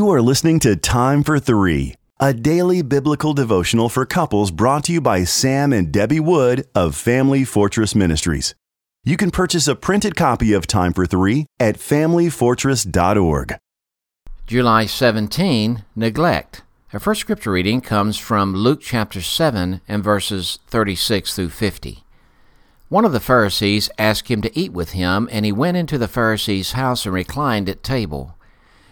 You are listening to Time for Three, a daily biblical devotional for couples brought to you by Sam and Debbie Wood of Family Fortress Ministries. You can purchase a printed copy of Time for Three at familyfortress.org. July 17, Neglect. Our first scripture reading comes from Luke chapter 7 and verses 36 through 50. One of the Pharisees asked him to eat with him, and he went into the Pharisee's house and reclined at table.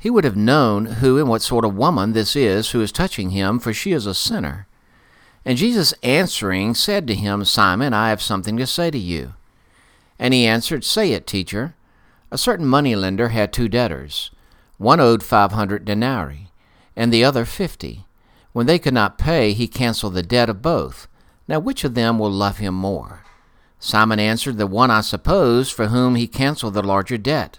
he would have known who and what sort of woman this is who is touching him, for she is a sinner. And Jesus answering said to him, Simon, I have something to say to you. And he answered, Say it, teacher. A certain moneylender had two debtors. One owed five hundred denarii, and the other fifty. When they could not pay, he canceled the debt of both. Now which of them will love him more? Simon answered, The one, I suppose, for whom he canceled the larger debt.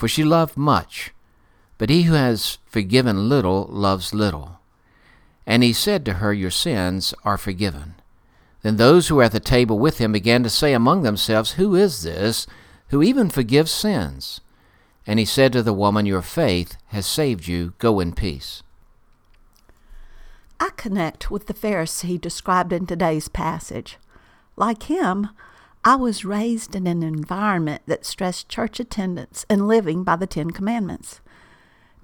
For she loved much, but he who has forgiven little loves little. And he said to her, Your sins are forgiven. Then those who were at the table with him began to say among themselves, Who is this who even forgives sins? And he said to the woman, Your faith has saved you. Go in peace. I connect with the Pharisee described in today's passage. Like him, I was raised in an environment that stressed church attendance and living by the Ten Commandments.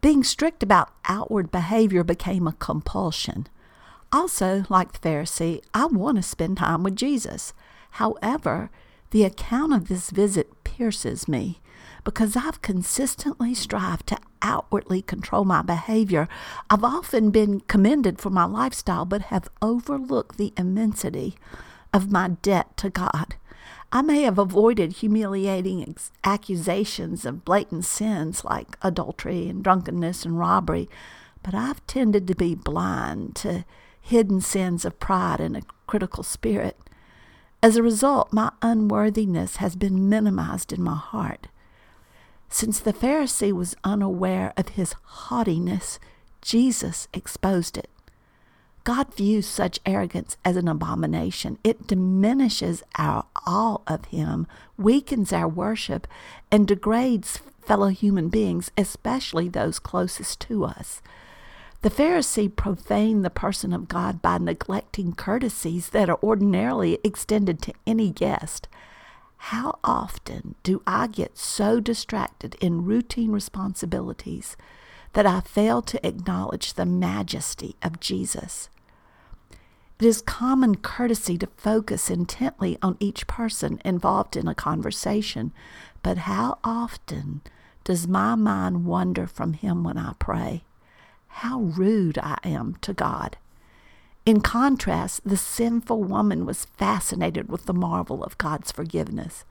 Being strict about outward behavior became a compulsion. Also, like the Pharisee, I want to spend time with Jesus. However, the account of this visit pierces me because I've consistently strived to outwardly control my behavior. I've often been commended for my lifestyle, but have overlooked the immensity of my debt to God. I may have avoided humiliating accusations of blatant sins like adultery and drunkenness and robbery, but I've tended to be blind to hidden sins of pride and a critical spirit. As a result, my unworthiness has been minimized in my heart. Since the Pharisee was unaware of his haughtiness, Jesus exposed it. God views such arrogance as an abomination. It diminishes our awe of Him, weakens our worship, and degrades fellow human beings, especially those closest to us. The Pharisee profaned the person of God by neglecting courtesies that are ordinarily extended to any guest. How often do I get so distracted in routine responsibilities that I fail to acknowledge the majesty of Jesus? It is common courtesy to focus intently on each person involved in a conversation, but how often does my mind wander from Him when I pray? How rude I am to God. In contrast, the sinful woman was fascinated with the marvel of God's forgiveness.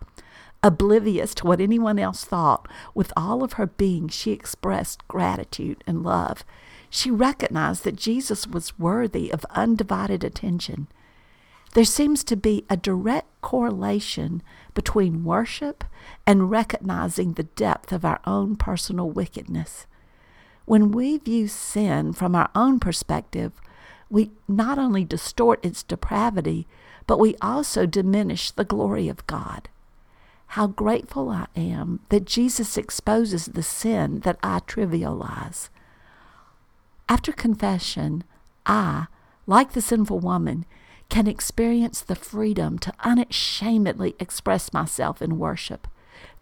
Oblivious to what anyone else thought, with all of her being, she expressed gratitude and love. She recognized that Jesus was worthy of undivided attention. There seems to be a direct correlation between worship and recognizing the depth of our own personal wickedness. When we view sin from our own perspective, we not only distort its depravity, but we also diminish the glory of God. How grateful I am that Jesus exposes the sin that I trivialize. After confession, I, like the sinful woman, can experience the freedom to unashamedly express myself in worship.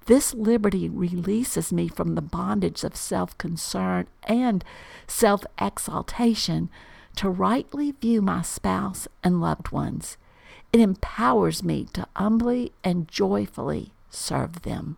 This liberty releases me from the bondage of self concern and self exaltation to rightly view my spouse and loved ones. It empowers me to humbly and joyfully serve them.